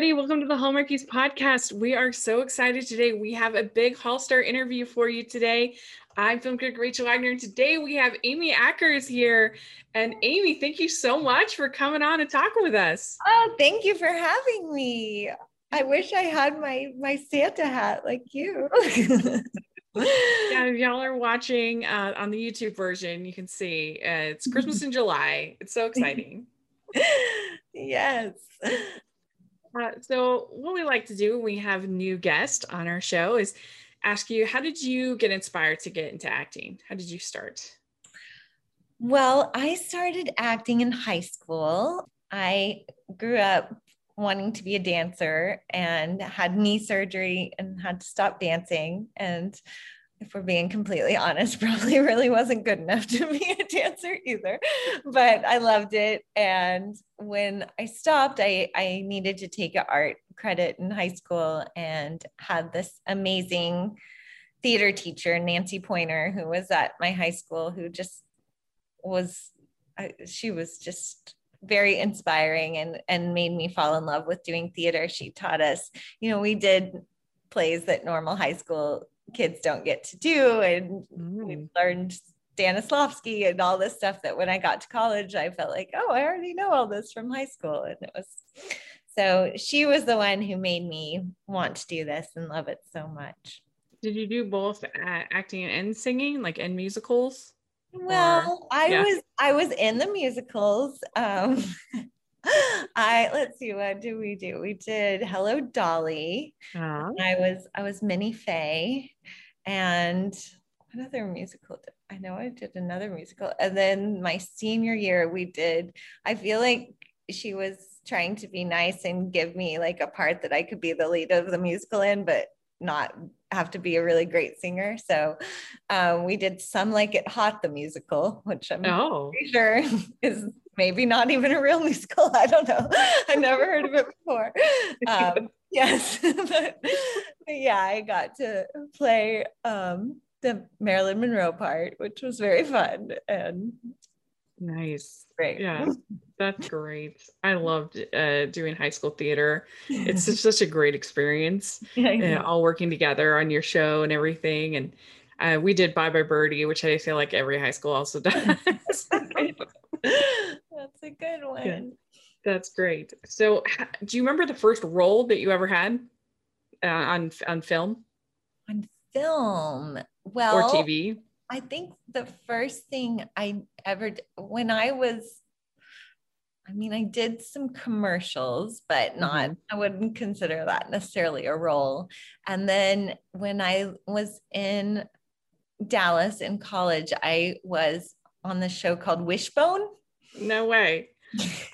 everybody. Welcome to the Hallmarkies podcast. We are so excited today. We have a big Hall Star interview for you today. I'm film critic Rachel Wagner, and today we have Amy Ackers here. And Amy, thank you so much for coming on and talking with us. Oh, thank you for having me. I wish I had my my Santa hat like you. yeah, if y'all are watching uh, on the YouTube version, you can see uh, it's Christmas in July. It's so exciting. yes. Uh, so, what we like to do when we have new guests on our show is ask you, how did you get inspired to get into acting? How did you start? Well, I started acting in high school. I grew up wanting to be a dancer and had knee surgery and had to stop dancing. And if we're being completely honest, probably really wasn't good enough to be a dancer either. But I loved it. And when I stopped, I, I needed to take an art credit in high school and had this amazing theater teacher, Nancy Pointer, who was at my high school, who just was, uh, she was just very inspiring and and made me fall in love with doing theater she taught us you know we did plays that normal high school kids don't get to do. And mm. we learned Stanislavski and all this stuff that when I got to college, I felt like, oh, I already know all this from high school. And it was so she was the one who made me want to do this and love it so much. Did you do both acting and singing, like in musicals? Well, or, I yeah. was I was in the musicals. Um, I let's see what did we do? We did Hello Dolly. I was I was Minnie Fay, and another musical? I know I did another musical, and then my senior year we did. I feel like she was trying to be nice and give me like a part that I could be the lead of the musical in, but not have to be a really great singer. So um, we did Some Like It Hot, the musical, which I'm oh. sure is maybe not even a real musical. I don't know. I never heard of it before. Um, yes, but, but, yeah, I got to play um, the Marilyn Monroe part, which was very fun and nice. Great. Yeah, that's great. I loved uh, doing high school theater. It's just such a great experience. Yeah, all working together on your show and everything. And uh, we did Bye Bye Birdie, which I feel like every high school also does. That's a good one. Yeah, that's great. So, do you remember the first role that you ever had uh, on on film? On film, well, or TV. I think the first thing I ever when I was I mean, I did some commercials, but not, mm-hmm. I wouldn't consider that necessarily a role. And then when I was in Dallas in college, I was on the show called Wishbone. No way.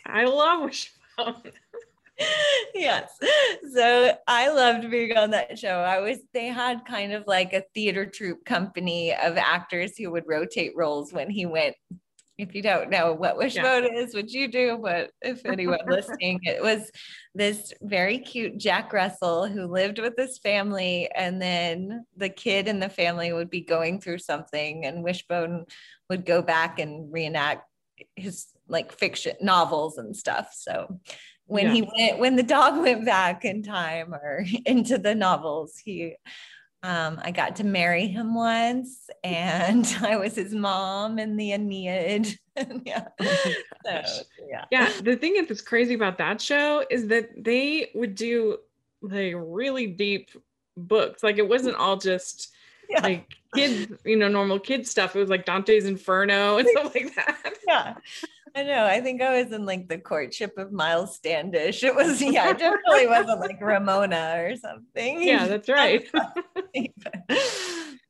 I love Wishbone. yes. So I loved being on that show. I was, they had kind of like a theater troupe company of actors who would rotate roles when he went. If you don't know what Wishbone yeah. is, what you do, but if anyone listening, it was this very cute Jack Russell who lived with his family, and then the kid in the family would be going through something, and Wishbone would go back and reenact his like fiction novels and stuff. So when yeah. he went when the dog went back in time or into the novels, he um, I got to marry him once, and I was his mom in the Aeneid. yeah. Oh so, yeah. Yeah. The thing that's crazy about that show is that they would do like really deep books. Like it wasn't all just yeah. like kids, you know, normal kid stuff. It was like Dante's Inferno and stuff like that. Yeah. I know. I think I was in like the courtship of Miles Standish. It was, yeah, it definitely wasn't like Ramona or something. Yeah, that's right.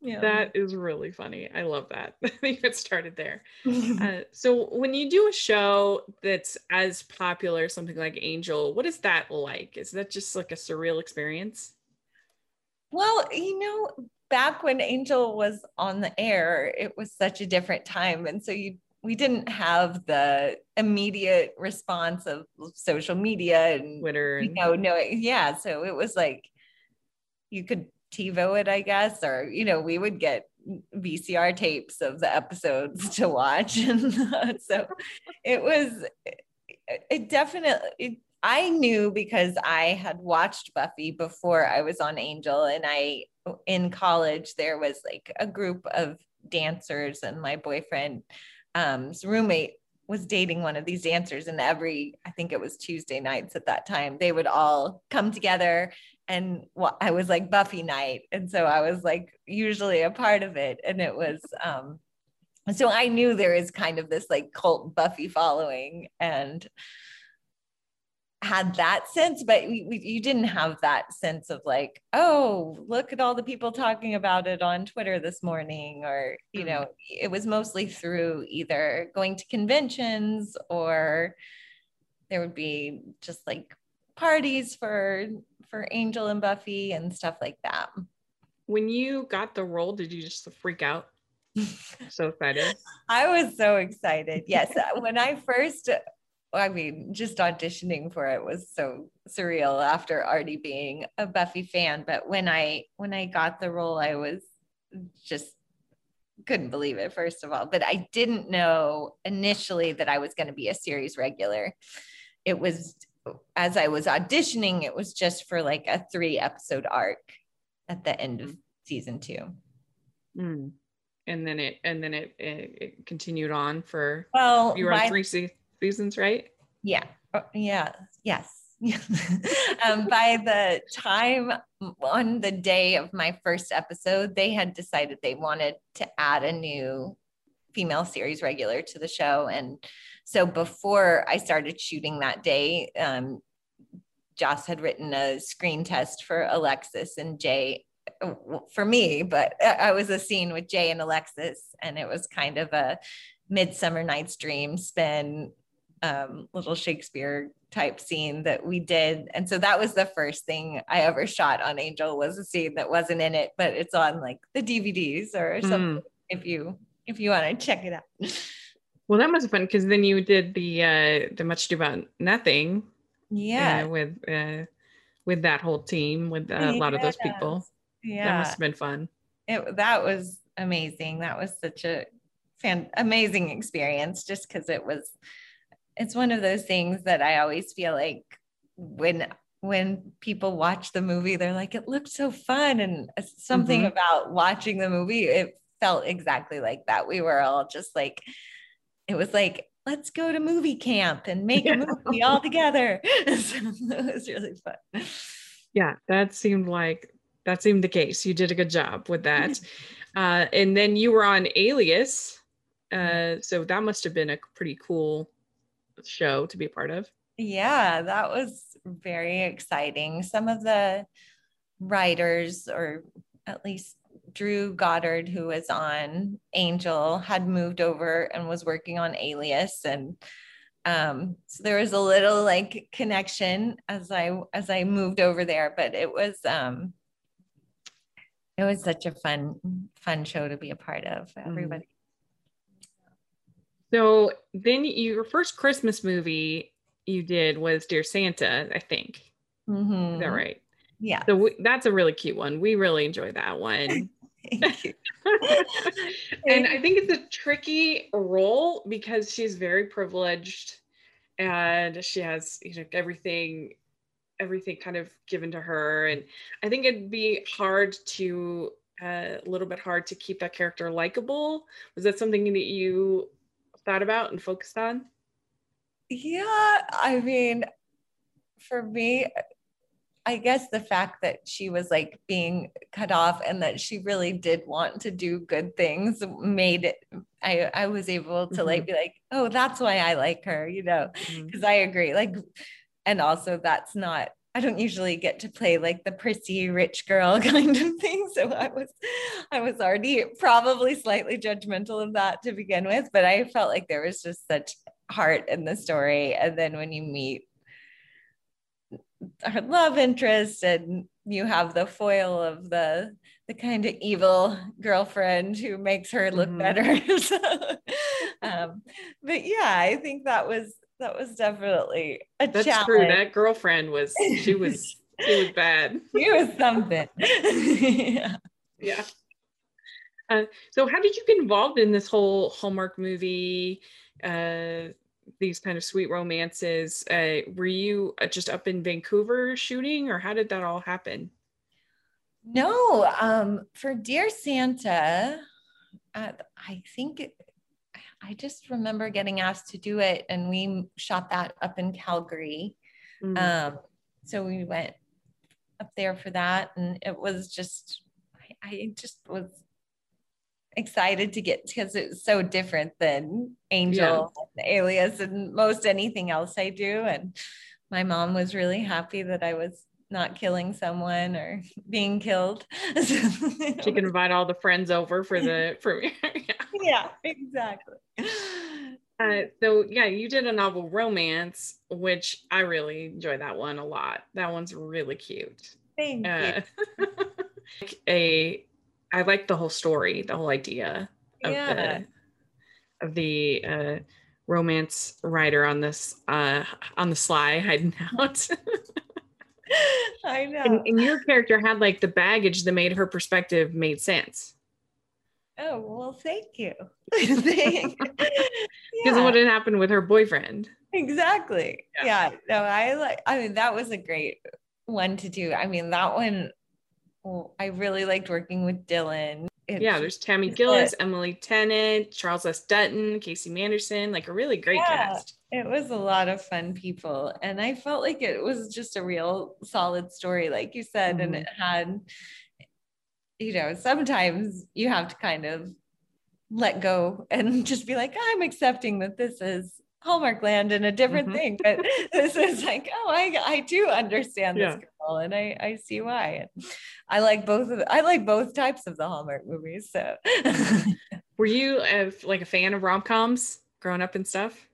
yeah. That is really funny. I love that. I think it started there. Uh, so, when you do a show that's as popular, something like Angel, what is that like? Is that just like a surreal experience? Well, you know, back when Angel was on the air, it was such a different time. And so you we didn't have the immediate response of social media and Twitter. You know, no, yeah. So it was like you could TiVo it, I guess, or you know, we would get VCR tapes of the episodes to watch, and so it was. It definitely I knew because I had watched Buffy before I was on Angel, and I in college there was like a group of dancers, and my boyfriend's um, roommate was dating one of these dancers, and every I think it was Tuesday nights at that time they would all come together and I was like Buffy night, and so I was like usually a part of it, and it was um, so I knew there is kind of this like cult Buffy following, and had that sense, but we, we, you didn't have that sense of like, oh, look at all the people talking about it on Twitter this morning, or you mm-hmm. know, it was mostly through either going to conventions or there would be just like parties for for Angel and Buffy and stuff like that. When you got the role, did you just freak out? so excited. I was so excited. Yes. when I first, I mean, just auditioning for it was so surreal after already being a Buffy fan. But when I when I got the role, I was just couldn't believe it, first of all. But I didn't know initially that I was going to be a series regular. It was as I was auditioning, it was just for like a three episode arc at the end of season two. Mm. And then it and then it, it, it continued on for well you were on three se- seasons, right? Yeah. Oh, yeah. Yes. um, by the time on the day of my first episode, they had decided they wanted to add a new female series regular to the show. And so before I started shooting that day, um, Joss had written a screen test for Alexis and Jay uh, for me, but I was a scene with Jay and Alexis, and it was kind of a Midsummer Night's Dream spin, um, little Shakespeare type scene that we did. And so that was the first thing I ever shot on Angel was a scene that wasn't in it, but it's on like the DVDs or something mm. if you if you want to check it out. Well, that must have been because then you did the uh the much ado about nothing. Yeah. Uh, with uh with that whole team, with uh, a lot of those people. Yeah. That must have been fun. It that was amazing. That was such a fan amazing experience just because it was it's one of those things that I always feel like when when people watch the movie, they're like, it looked so fun. And something mm-hmm. about watching the movie, it felt exactly like that. We were all just like it was like let's go to movie camp and make yeah. a movie all together. so it was really fun. Yeah, that seemed like that seemed the case. You did a good job with that. uh, and then you were on Alias. Uh, so that must have been a pretty cool show to be a part of. Yeah, that was very exciting. Some of the writers, or at least Drew Goddard, who was on Angel, had moved over and was working on Alias, and um, so there was a little like connection as I as I moved over there. But it was um, it was such a fun fun show to be a part of. Mm-hmm. Everybody. So then your first Christmas movie you did was Dear Santa, I think. Mm-hmm. Is that right? Yeah. So we, that's a really cute one. We really enjoy that one. and I think it's a tricky role because she's very privileged and she has you know everything everything kind of given to her and I think it'd be hard to uh, a little bit hard to keep that character likable. Was that something that you thought about and focused on? Yeah, I mean, for me, I guess the fact that she was like being cut off and that she really did want to do good things made it I I was able to mm-hmm. like be like, "Oh, that's why I like her," you know, because mm-hmm. I agree. Like and also that's not I don't usually get to play like the prissy rich girl kind of thing. So I was I was already probably slightly judgmental of that to begin with, but I felt like there was just such heart in the story and then when you meet her love interest and you have the foil of the the kind of evil girlfriend who makes her look mm-hmm. better so, um, but yeah i think that was that was definitely a that's challenge. true that girlfriend was she was she was bad she was something yeah yeah uh, so how did you get involved in this whole hallmark movie uh, these kind of sweet romances. Uh, were you uh, just up in Vancouver shooting, or how did that all happen? No, um, for Dear Santa, uh, I think I just remember getting asked to do it, and we shot that up in Calgary. Mm-hmm. Um, so we went up there for that, and it was just, I, I just was excited to get because it's so different than Angel, yeah. and Alias, and most anything else I do. And my mom was really happy that I was not killing someone or being killed. she can invite all the friends over for the premiere. yeah. yeah, exactly. Uh, so yeah, you did a novel romance, which I really enjoy that one a lot. That one's really cute. Thank uh, you. a I like the whole story, the whole idea of yeah. the of the uh, romance writer on this uh, on the sly hiding out. I know. And, and, your character had like the baggage that made her perspective made sense. Oh well, thank you. Because yeah. of what had happened with her boyfriend. Exactly. Yeah. yeah. No, I like. I mean, that was a great one to do. I mean, that one well, I really liked working with Dylan. It, yeah, there's Tammy Gillis, Emily Tennant, Charles S. Dutton, Casey Manderson, like a really great yeah, cast. It was a lot of fun people. And I felt like it was just a real solid story, like you said. Mm-hmm. And it had, you know, sometimes you have to kind of let go and just be like, I'm accepting that this is Hallmark land and a different mm-hmm. thing. But this is like, oh, I, I do understand yeah. this girl and I, I see why. And I like both of I like both types of the Hallmark movies. So were you a, like a fan of rom-coms growing up and stuff?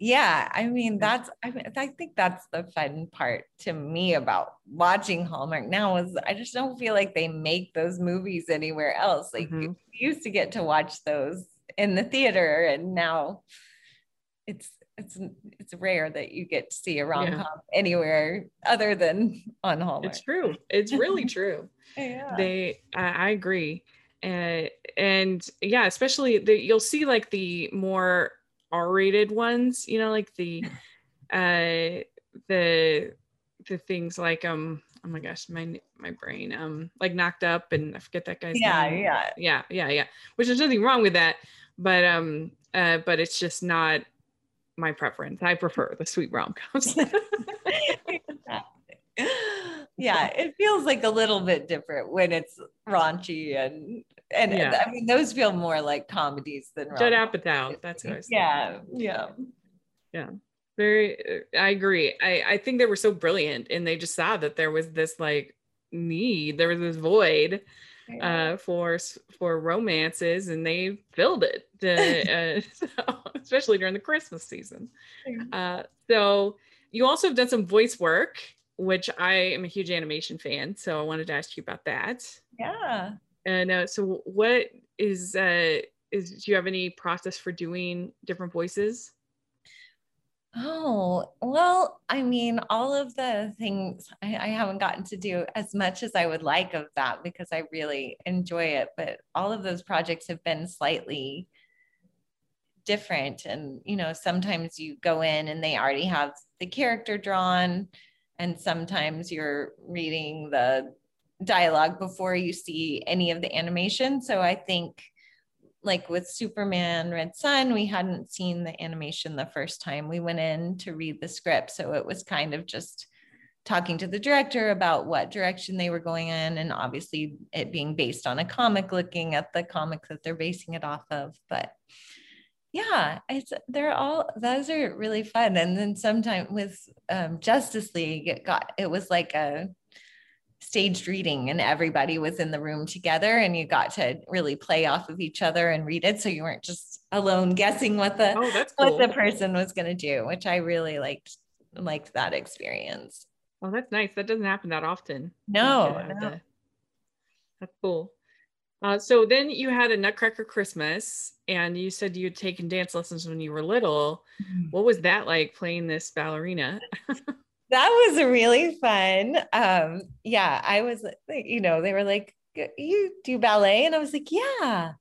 Yeah, I mean that's I, mean, I think that's the fun part to me about watching Hallmark now is I just don't feel like they make those movies anywhere else. Like mm-hmm. used to get to watch those in the theater and now it's it's it's rare that you get to see a rom com yeah. anywhere other than on Hallmark. It's true. It's really true. yeah. They, I, I agree, and and yeah, especially the you'll see like the more R-rated ones. You know, like the, uh, the the things like um oh my gosh my my brain um like knocked up and i forget that guy's yeah name. yeah yeah yeah yeah which there's nothing wrong with that but um uh but it's just not my preference. I prefer the sweet rom coms. yeah, it feels like a little bit different when it's raunchy and and, yeah. I mean those feel more like comedies than Judd Apatow. That's what I was Yeah, yeah, yeah. Very, I agree. I I think they were so brilliant, and they just saw that there was this like need, there was this void uh, for for romances, and they filled it, uh, so, especially during the Christmas season. Uh, so you also have done some voice work, which I am a huge animation fan. So I wanted to ask you about that. Yeah. And uh, so, what is uh, is do you have any process for doing different voices? Oh, well, I mean, all of the things I, I, haven't gotten to do as much as I would like of that because I really enjoy it. But all of those projects have been slightly different. And, you know, sometimes you go in and they already have the character drawn, and sometimes you're reading the dialogue before you see any of the animation. So I think like with Superman Red Sun, we hadn't seen the animation the first time we went in to read the script. So it was kind of just talking to the director about what direction they were going in. And obviously, it being based on a comic, looking at the comic that they're basing it off of. But yeah, it's they're all those are really fun. And then sometime with um, Justice League, it got it was like a staged reading and everybody was in the room together and you got to really play off of each other and read it. So you weren't just alone guessing what the oh, cool. what the person was going to do which i really liked liked that experience. Oh that's nice. That doesn't happen that often. No, no. The, that's cool. Uh, so then you had a nutcracker christmas and you said you had taken dance lessons when you were little. Mm-hmm. what was that like playing this ballerina that was really fun. Um, yeah, I was, you know, they were like, you do ballet? And I was like, yeah.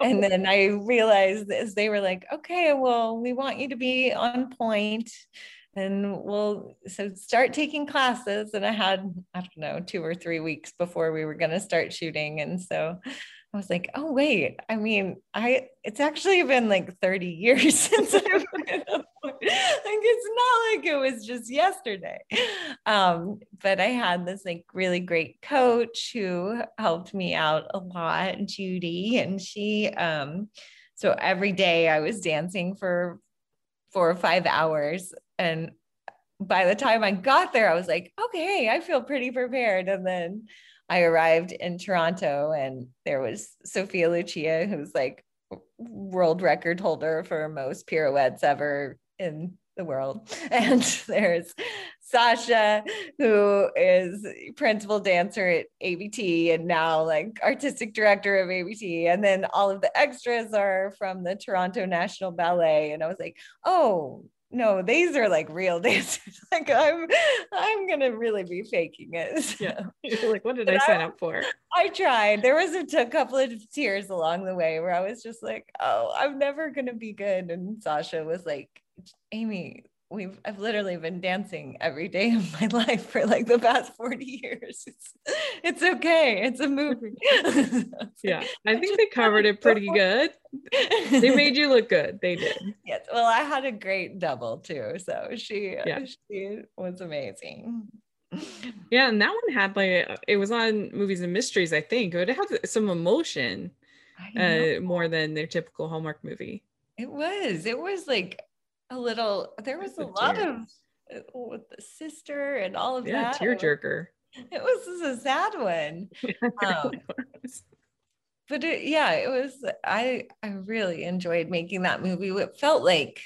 And then I realized as they were like, okay, well, we want you to be on point and we'll so start taking classes. And I had, I don't know, two or three weeks before we were going to start shooting. And so I was like, oh wait, I mean, I it's actually been like 30 years since I've been it's not like it was just yesterday. Um, but I had this like really great coach who helped me out a lot, Judy, and she um so every day I was dancing for four or five hours. And by the time I got there, I was like, okay, I feel pretty prepared. And then I arrived in Toronto and there was Sophia Lucia, who's like world record holder for most pirouettes ever in the world. And there's Sasha, who is principal dancer at ABT and now like artistic director of ABT. And then all of the extras are from the Toronto National Ballet. And I was like, oh, no, these are like real dancers. like I'm, I'm gonna really be faking it. Yeah, You're like what did I sign up for? I tried. There was a, a couple of tears along the way where I was just like, oh, I'm never gonna be good. And Sasha was like, Amy, we've I've literally been dancing every day of my life for like the past 40 years. It's, it's okay. It's a movie. yeah. I think they covered it pretty good. They made you look good. They did. Yes. Well, I had a great double too. So she yeah. she was amazing. Yeah, and that one had like it was on movies and mysteries, I think. It had some emotion uh, more than their typical Hallmark movie. It was. It was like a little there was a lot of uh, with the sister and all of yeah, that. Tearjerker. It was a sad one. um, but it, yeah, it was I I really enjoyed making that movie. It felt like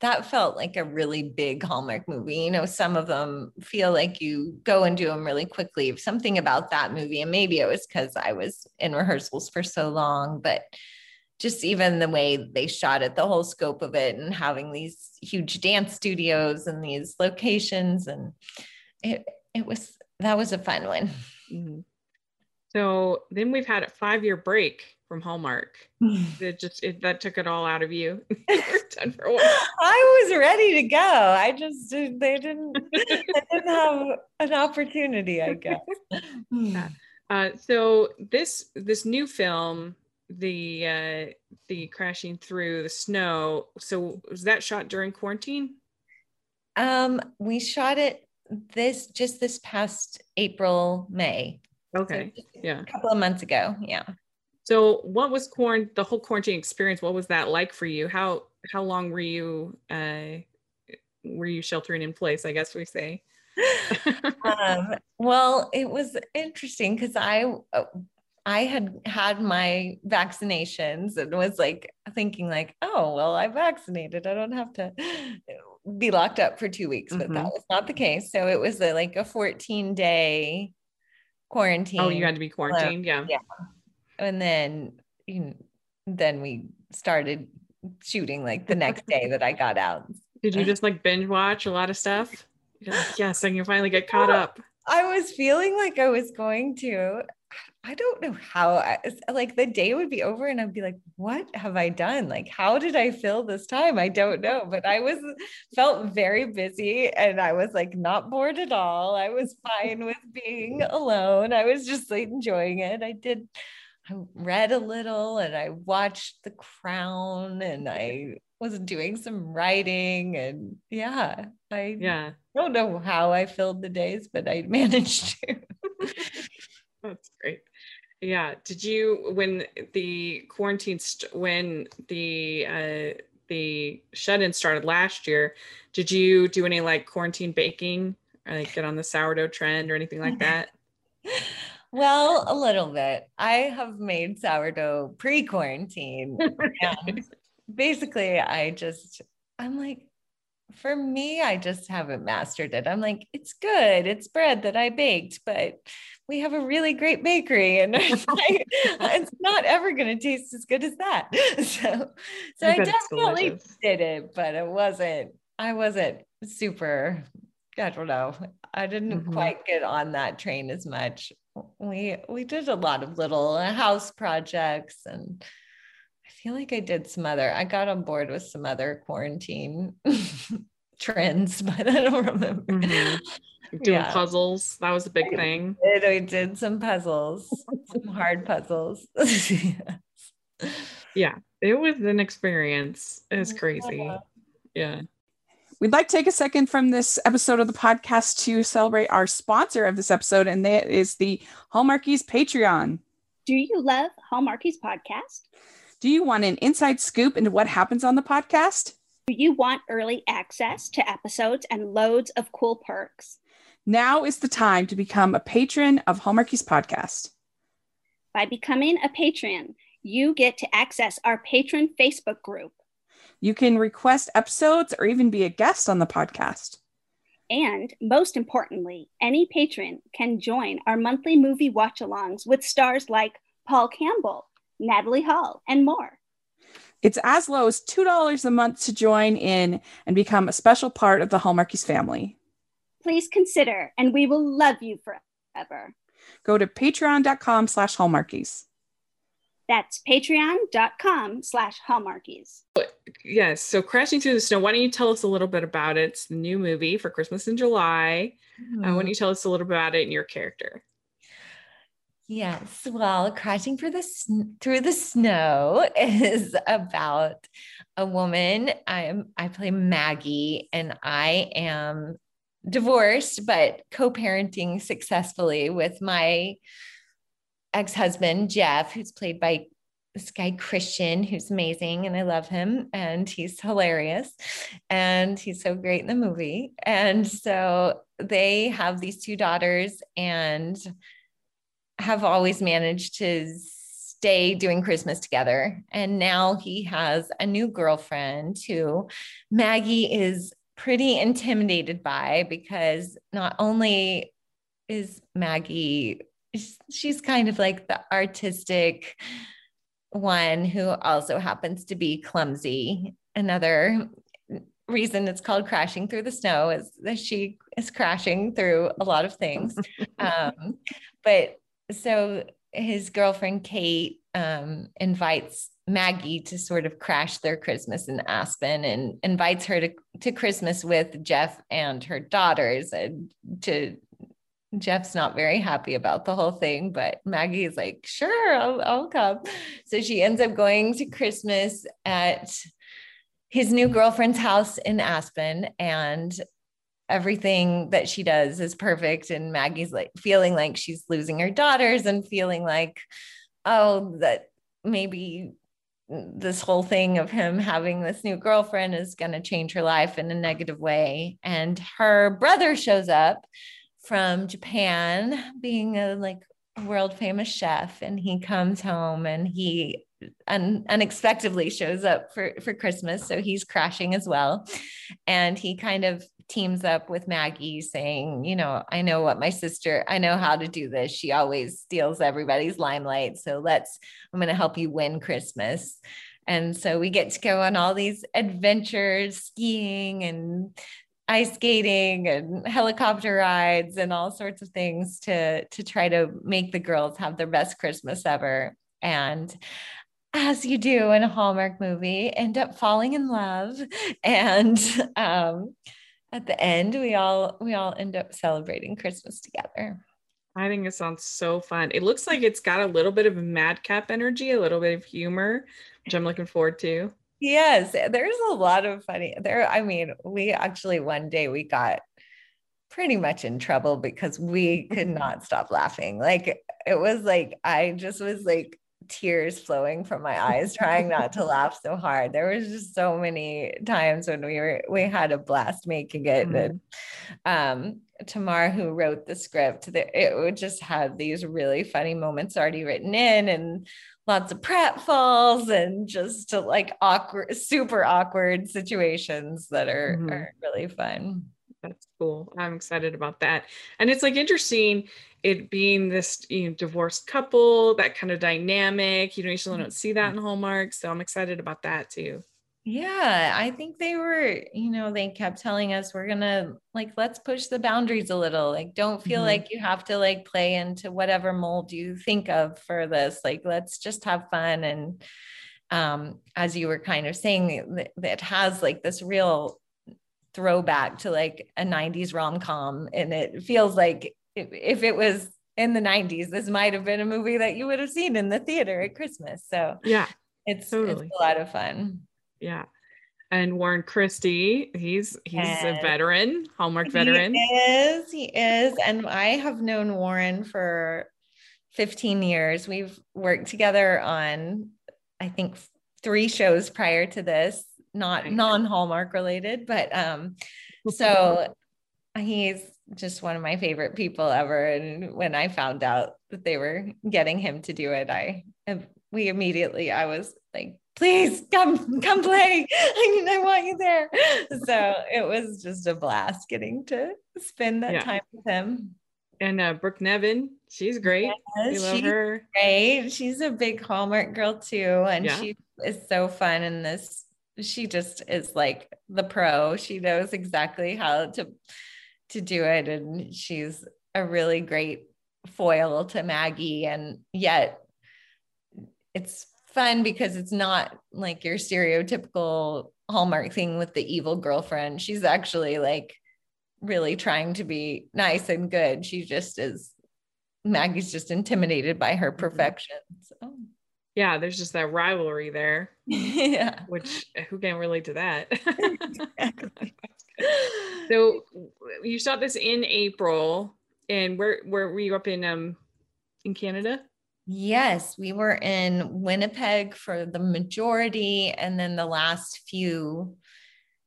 that felt like a really big Hallmark movie. You know, some of them feel like you go and do them really quickly. Something about that movie, and maybe it was because I was in rehearsals for so long, but just even the way they shot it, the whole scope of it, and having these huge dance studios and these locations, and it it was that was a fun one. Mm-hmm. So then we've had a five year break from Hallmark. it just it, that took it all out of you. done for a while. I was ready to go. I just they didn't they didn't have an opportunity, I guess. Yeah. Uh, so this this new film the uh the crashing through the snow. So was that shot during quarantine? Um we shot it this just this past april may. Okay so yeah. a couple of months ago yeah. So what was quarant the whole quarantine experience what was that like for you? How how long were you uh were you sheltering in place i guess we say? Um, well it was interesting because i uh, I had had my vaccinations and was like thinking like, oh, well, I'm vaccinated. I don't have to be locked up for two weeks, but mm-hmm. that was not the case. So it was a, like a 14 day quarantine. Oh, you had to be quarantined. Yeah. Yeah. And then, you know, then we started shooting like the next day that I got out. Did you just like binge watch a lot of stuff? Like, yes, and you finally get caught up. I was feeling like I was going to. I don't know how I, like the day would be over and I'd be like, what have I done? Like, how did I fill this time? I don't know, but I was felt very busy and I was like not bored at all. I was fine with being alone. I was just like enjoying it. I did, I read a little and I watched The Crown and I was doing some writing and yeah, I yeah don't know how I filled the days, but I managed to. That's great. Yeah. Did you when the quarantine st- when the uh the shut-in started last year, did you do any like quarantine baking or like get on the sourdough trend or anything like that? well, a little bit. I have made sourdough pre-quarantine. and basically I just I'm like for me, I just haven't mastered it. I'm like, it's good. It's bread that I baked, but we have a really great bakery and it's, like, it's not ever going to taste as good as that. So, so I, I definitely did it, but it wasn't, I wasn't super, I don't know. I didn't mm-hmm. quite get on that train as much. we we did a lot of little house projects and I feel like I did some other I got on board with some other quarantine trends, but I don't remember. Mm-hmm. Doing yeah. puzzles. That was a big thing. I did, I did some puzzles, some hard puzzles. yeah, it was an experience. It was crazy. Yeah. We'd like to take a second from this episode of the podcast to celebrate our sponsor of this episode, and that is the Hallmarkies Patreon. Do you love Hallmarkies podcast? Do you want an inside scoop into what happens on the podcast? Do you want early access to episodes and loads of cool perks? Now is the time to become a patron of Hallmarkies podcast. By becoming a patron, you get to access our patron Facebook group you can request episodes or even be a guest on the podcast. And most importantly, any patron can join our monthly movie watch alongs with stars like Paul Campbell, Natalie Hall, and more. It's as low as $2 a month to join in and become a special part of the Hallmarkies family. Please consider, and we will love you forever. Go to patreon.com slash hallmarkies. That's patreon.com slash hallmarkies. Yes. So Crashing Through the Snow, why don't you tell us a little bit about it? It's the new movie for Christmas in July. Mm-hmm. Uh, why don't you tell us a little bit about it and your character? Yes. Well, Crashing through the, through the Snow is about a woman. I am I play Maggie and I am divorced but co-parenting successfully with my ex-husband Jeff, who's played by this guy Christian, who's amazing, and I love him, and he's hilarious, and he's so great in the movie. And so they have these two daughters, and have always managed to stay doing Christmas together. And now he has a new girlfriend who Maggie is pretty intimidated by because not only is Maggie she's kind of like the artistic one who also happens to be clumsy. Another reason it's called crashing through the snow is that she is crashing through a lot of things. um, but so his girlfriend Kate um, invites Maggie to sort of crash their Christmas in Aspen and invites her to, to Christmas with Jeff and her daughters and to Jeff's not very happy about the whole thing, but Maggie is like, sure, I'll, I'll come. So she ends up going to Christmas at his new girlfriend's house in Aspen and everything that she does is perfect and Maggie's like feeling like she's losing her daughters and feeling like oh that maybe this whole thing of him having this new girlfriend is going to change her life in a negative way. And her brother shows up from Japan, being a like world famous chef, and he comes home and he un- unexpectedly shows up for for Christmas, so he's crashing as well, and he kind of teams up with Maggie, saying, you know, I know what my sister, I know how to do this. She always steals everybody's limelight, so let's, I'm going to help you win Christmas. And so we get to go on all these adventures, skiing and ice skating and helicopter rides and all sorts of things to to try to make the girls have their best Christmas ever. And as you do in a Hallmark movie, end up falling in love. And um, at the end, we all we all end up celebrating Christmas together. I think it sounds so fun. It looks like it's got a little bit of madcap energy, a little bit of humor, which I'm looking forward to. Yes, there's a lot of funny there. I mean, we actually one day we got pretty much in trouble because we could not stop laughing. Like it was like I just was like tears flowing from my eyes trying not to laugh so hard there was just so many times when we were we had a blast making it mm-hmm. and um tamar who wrote the script that it would just have these really funny moments already written in and lots of pratfalls and just like awkward, super awkward situations that are, mm-hmm. are really fun. That's cool. I'm excited about that. And it's like interesting it being this you know divorced couple, that kind of dynamic. You know, usually don't see that in Hallmark. So I'm excited about that too. Yeah, I think they were, you know, they kept telling us we're gonna like let's push the boundaries a little. Like, don't feel mm-hmm. like you have to like play into whatever mold you think of for this. Like, let's just have fun. And um, as you were kind of saying, that has like this real throwback to like a 90s rom-com. And it feels like if, it was in the 90s, this might have been a movie that you would have seen in the theater at Christmas. So yeah, it's, totally. it's a lot of fun. Yeah. And Warren Christie, he's he's a veteran, Hallmark veteran. He is, he is. And I have known Warren for 15 years. We've worked together on, I think, three shows prior to this, not non-Hallmark related, but um, so he's just one of my favorite people ever. And when I found out that they were getting him to do it, I we immediately I was like please come come play I, mean, I want you there so it was just a blast getting to spend that yeah. time with him and uh, Brooke Nevin, she's great. Yes, we love she's her. Great. She's a big Hallmark girl too, and yeah. she is so fun in this. She just is like the pro. She knows exactly how to to do it, and she's a really great foil to Maggie. And yet, it's fun because it's not like your stereotypical Hallmark thing with the evil girlfriend. She's actually like really trying to be nice and good. She just is Maggie's just intimidated by her mm-hmm. perfection. So yeah, there's just that rivalry there. yeah. Which who can relate to that? so you shot this in April and where where were you up in um in Canada? Yes, we were in Winnipeg for the majority. And then the last few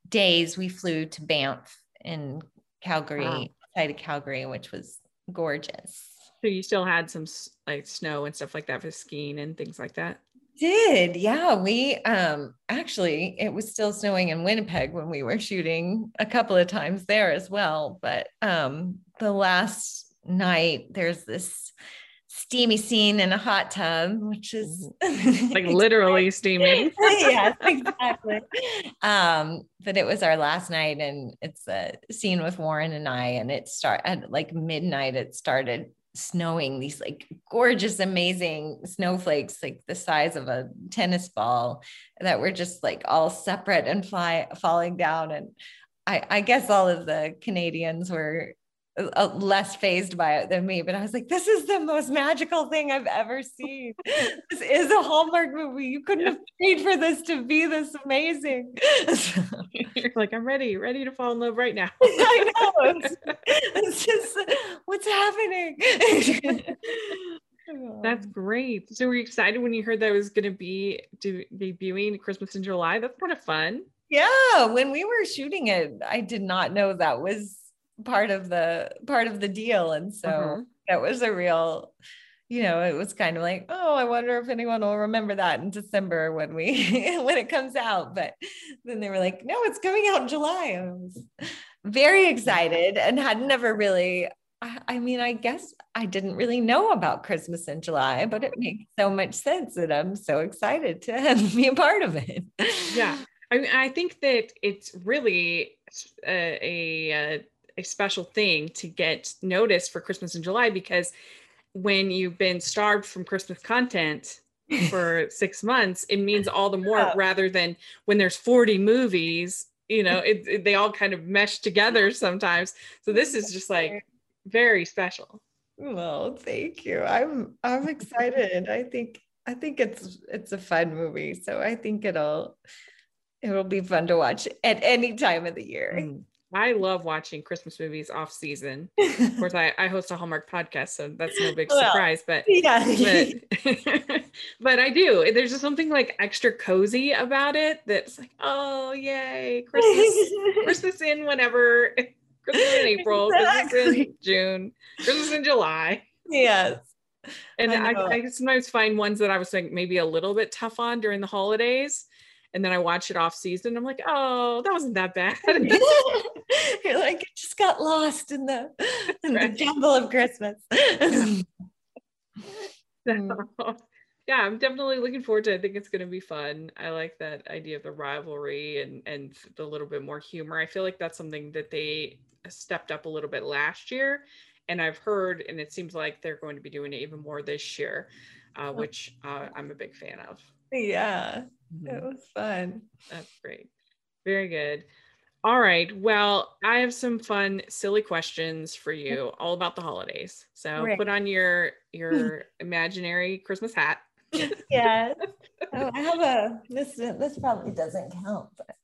days, we flew to Banff in Calgary, wow. side of Calgary, which was gorgeous. So you still had some like snow and stuff like that for skiing and things like that? Did yeah, we um actually it was still snowing in Winnipeg when we were shooting a couple of times there as well. But um the last night there's this steamy scene in a hot tub, which is mm-hmm. like literally steaming. yes, exactly. Um, but it was our last night, and it's a scene with Warren and I, and it start at like midnight. It started snowing these like gorgeous amazing snowflakes like the size of a tennis ball that were just like all separate and fly falling down. And I, I guess all of the Canadians were uh, less fazed by it than me, but I was like, this is the most magical thing I've ever seen. this is a Hallmark movie. You couldn't have paid for this to be this amazing. You're like, I'm ready, ready to fall in love right now. I know. It's, it's just what's happening. That's great. So were you excited when you heard that it was going to be do, debuting Christmas in July? That's kind of fun. Yeah, when we were shooting it, I did not know that was part of the part of the deal and so uh-huh. that was a real you know it was kind of like oh i wonder if anyone will remember that in december when we when it comes out but then they were like no it's coming out in july i was very excited and had never really I mean, I guess I didn't really know about Christmas in July, but it makes so much sense that I'm so excited to be a part of it. Yeah. I mean, I think that it's really a, a, a special thing to get noticed for Christmas in July because when you've been starved from Christmas content for six months, it means all the more yeah. rather than when there's 40 movies, you know, it, it, they all kind of mesh together sometimes. So this is just like very special. Well, thank you. I'm I'm excited. I think I think it's it's a fun movie. So I think it'll it'll be fun to watch at any time of the year. Mm. I love watching Christmas movies off season. of course, I, I host a Hallmark podcast, so that's no big well, surprise. But yeah, but, but I do. There's just something like extra cozy about it. That's like, oh yay, Christmas, Christmas in whenever, Christmas in April, exactly. Christmas in June, Christmas in July. Yes. And I, I, I sometimes find ones that I was like maybe a little bit tough on during the holidays and then I watch it off season. I'm like, oh, that wasn't that bad. You're like, it just got lost in the in right. the jumble of Christmas. so, yeah, I'm definitely looking forward to it. I think it's going to be fun. I like that idea of the rivalry and and the little bit more humor. I feel like that's something that they stepped up a little bit last year, and I've heard, and it seems like they're going to be doing it even more this year, uh, which uh, I'm a big fan of. Yeah. It mm-hmm. was fun. That's great. Very good. All right. Well, I have some fun, silly questions for you, all about the holidays. So put on your your imaginary Christmas hat. yes. Oh, I have a this. This probably doesn't count, but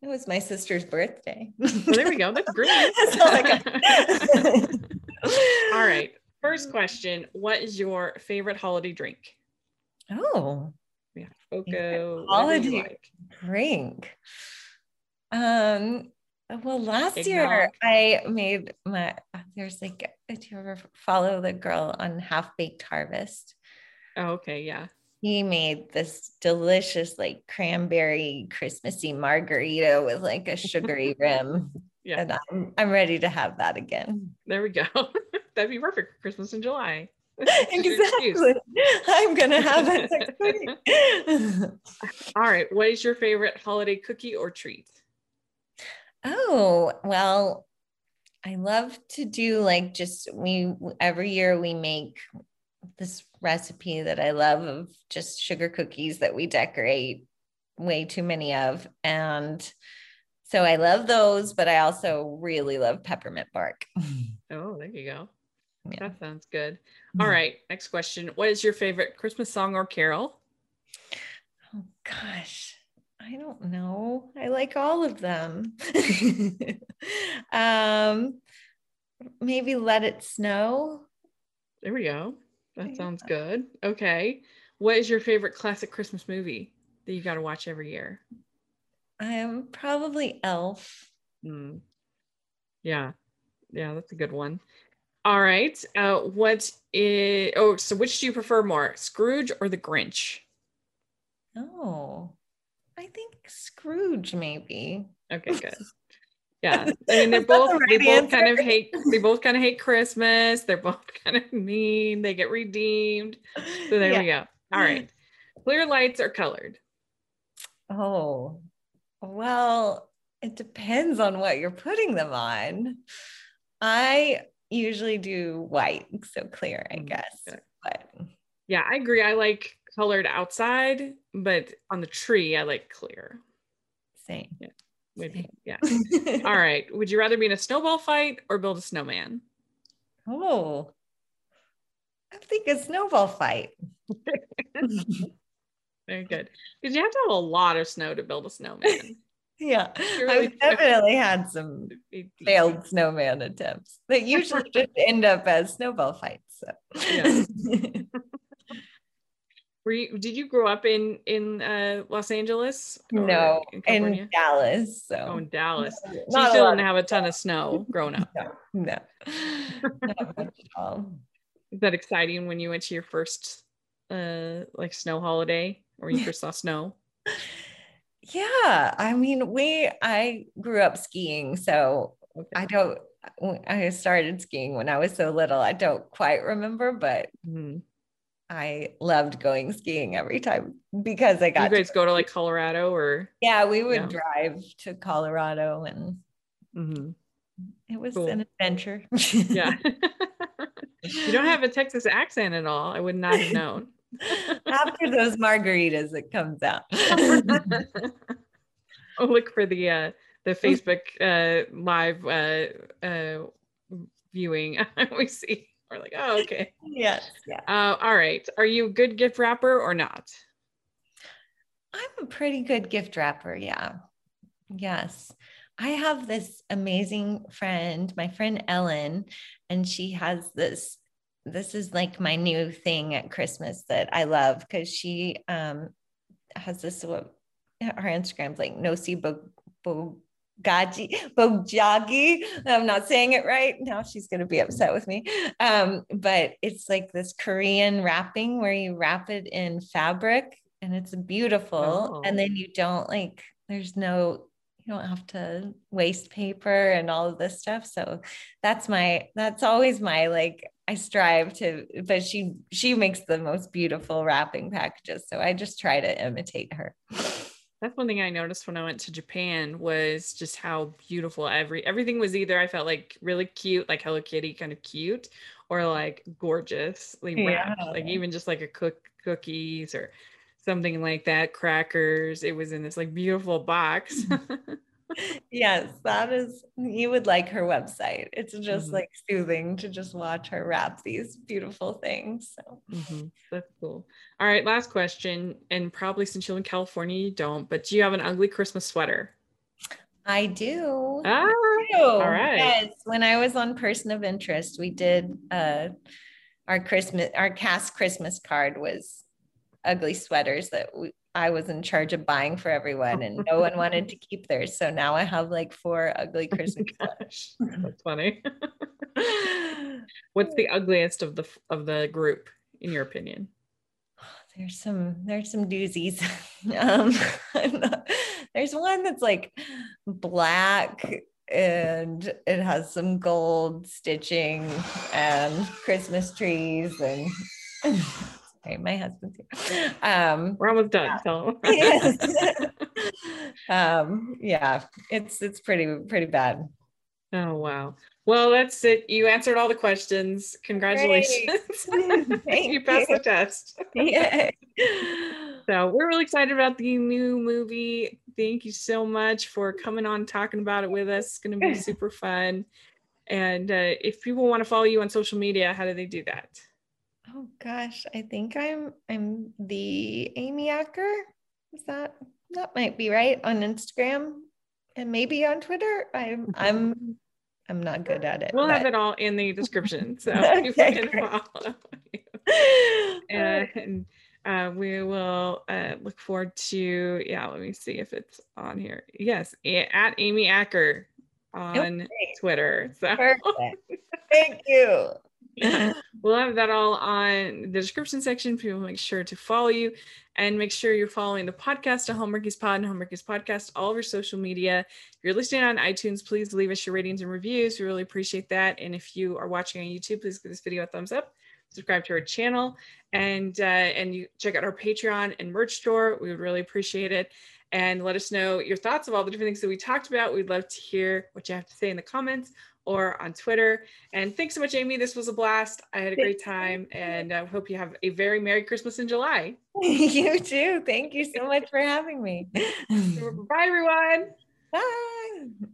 it was my sister's birthday. well, there we go. That's great. all right. First question: What is your favorite holiday drink? Oh, yeah, FOCO. Holiday like. drink. Um, well, last year I made my there's like do you ever follow the girl on Half Baked Harvest? Oh, okay, yeah. He made this delicious like cranberry Christmassy margarita with like a sugary rim. Yeah. And I'm I'm ready to have that again. There we go. That'd be perfect for Christmas in July. exactly. I'm gonna have it. All right. What is your favorite holiday cookie or treat? Oh, well, I love to do like just we every year we make this recipe that I love of just sugar cookies that we decorate way too many of. And so I love those, but I also really love peppermint bark. Oh, there you go. Yeah. That sounds good. All mm-hmm. right. Next question. What is your favorite Christmas song or carol? Oh, gosh. I don't know. I like all of them. um, maybe Let It Snow. There we go. That sounds good. Okay. What is your favorite classic Christmas movie that you got to watch every year? Um, probably Elf. Mm. Yeah. Yeah, that's a good one. All right. Uh, what is, oh, so which do you prefer more, Scrooge or the Grinch? Oh, I think Scrooge, maybe. Okay, good. Yeah, I mean they're both right they both answer? kind of hate they both kind of hate Christmas. They're both kind of mean. They get redeemed. So there yeah. we go. All right, clear lights are colored. Oh, well, it depends on what you're putting them on. I usually do white, so clear, I mm, guess. But yeah, I agree. I like colored outside, but on the tree, I like clear. Same. Yeah. Same. yeah. All right. Would you rather be in a snowball fight or build a snowman? Oh, I think a snowball fight. Very good. Because you have to have a lot of snow to build a snowman. yeah. Really I've definitely had some failed snowman attempts that usually just end up as snowball fights. So. Yeah. Were you, did you grow up in in uh, Los Angeles? No, in, in, Dallas. So. Oh, in Dallas. So you still didn't have a ton of snow growing up. No, no. not much at all. Is that exciting when you went to your first uh like snow holiday or you first saw snow? Yeah, I mean, we I grew up skiing, so okay. I don't. I started skiing when I was so little. I don't quite remember, but. Mm-hmm I loved going skiing every time because I got. You guys to- go to like Colorado or? Yeah, we would yeah. drive to Colorado and mm-hmm. it was cool. an adventure. yeah. you don't have a Texas accent at all. I would not have known. After those margaritas, it comes out. oh, look for the uh, the Facebook uh, live uh, uh, viewing. Always see we're like, oh, okay. yes. Yeah. Uh, all right. Are you a good gift wrapper or not? I'm a pretty good gift wrapper. Yeah. Yes. I have this amazing friend, my friend Ellen, and she has this. This is like my new thing at Christmas that I love because she um, has this. What her Instagram's like Nosi Bo, Gaji Bojagi. I'm not saying it right. Now she's going to be upset with me. Um, but it's like this Korean wrapping where you wrap it in fabric and it's beautiful. Oh. And then you don't like, there's no, you don't have to waste paper and all of this stuff. So that's my that's always my like I strive to, but she she makes the most beautiful wrapping packages. So I just try to imitate her. That's one thing I noticed when I went to Japan was just how beautiful every everything was either I felt like really cute, like Hello Kitty kind of cute, or like gorgeously wrapped. Yeah. Like even just like a cook cookies or something like that, crackers. It was in this like beautiful box. yes, that is, you would like her website. It's just mm-hmm. like soothing to just watch her wrap these beautiful things. So mm-hmm. that's cool. All right, last question. And probably since you're in California, you don't, but do you have an ugly Christmas sweater? I do. Ah, I do. All right. Yes. When I was on Person of Interest, we did uh our Christmas, our cast Christmas card was ugly sweaters that we, I was in charge of buying for everyone, and no one wanted to keep theirs. So now I have like four ugly oh Christmas sweaters. That's funny. What's the ugliest of the of the group, in your opinion? There's some there's some doozies. um, there's one that's like black and it has some gold stitching and Christmas trees and Sorry, my husband's here. Um, We're almost done. Yeah. So. yes. um, yeah, it's it's pretty pretty bad. Oh wow. Well, that's it. You answered all the questions. Congratulations. you passed you. the test. Yay. so we're really excited about the new movie. Thank you so much for coming on talking about it with us. It's going to be super fun. And uh, if people want to follow you on social media, how do they do that? Oh gosh, I think I'm I'm the Amy Acker. Is that that might be right on Instagram and maybe on Twitter. I'm I'm I'm not good at it. We'll but... have it all in the description, so okay, you can follow. and uh, we will uh, look forward to yeah. Let me see if it's on here. Yes, at Amy Acker on okay. Twitter. So. Perfect. Thank you. We'll have that all on the description section. People make sure to follow you and make sure you're following the podcast at Hallmarkies Pod and Hallmarkies Podcast, all of your social media. If you're listening on iTunes, please leave us your ratings and reviews. We really appreciate that. And if you are watching on YouTube, please give this video a thumbs up. Subscribe to our channel and uh, and you check out our Patreon and merch store. We would really appreciate it and let us know your thoughts of all the different things that we talked about. We'd love to hear what you have to say in the comments or on Twitter. And thanks so much, Amy. This was a blast. I had a great time and I hope you have a very Merry Christmas in July. you too. Thank you so much for having me. Bye, everyone. Bye.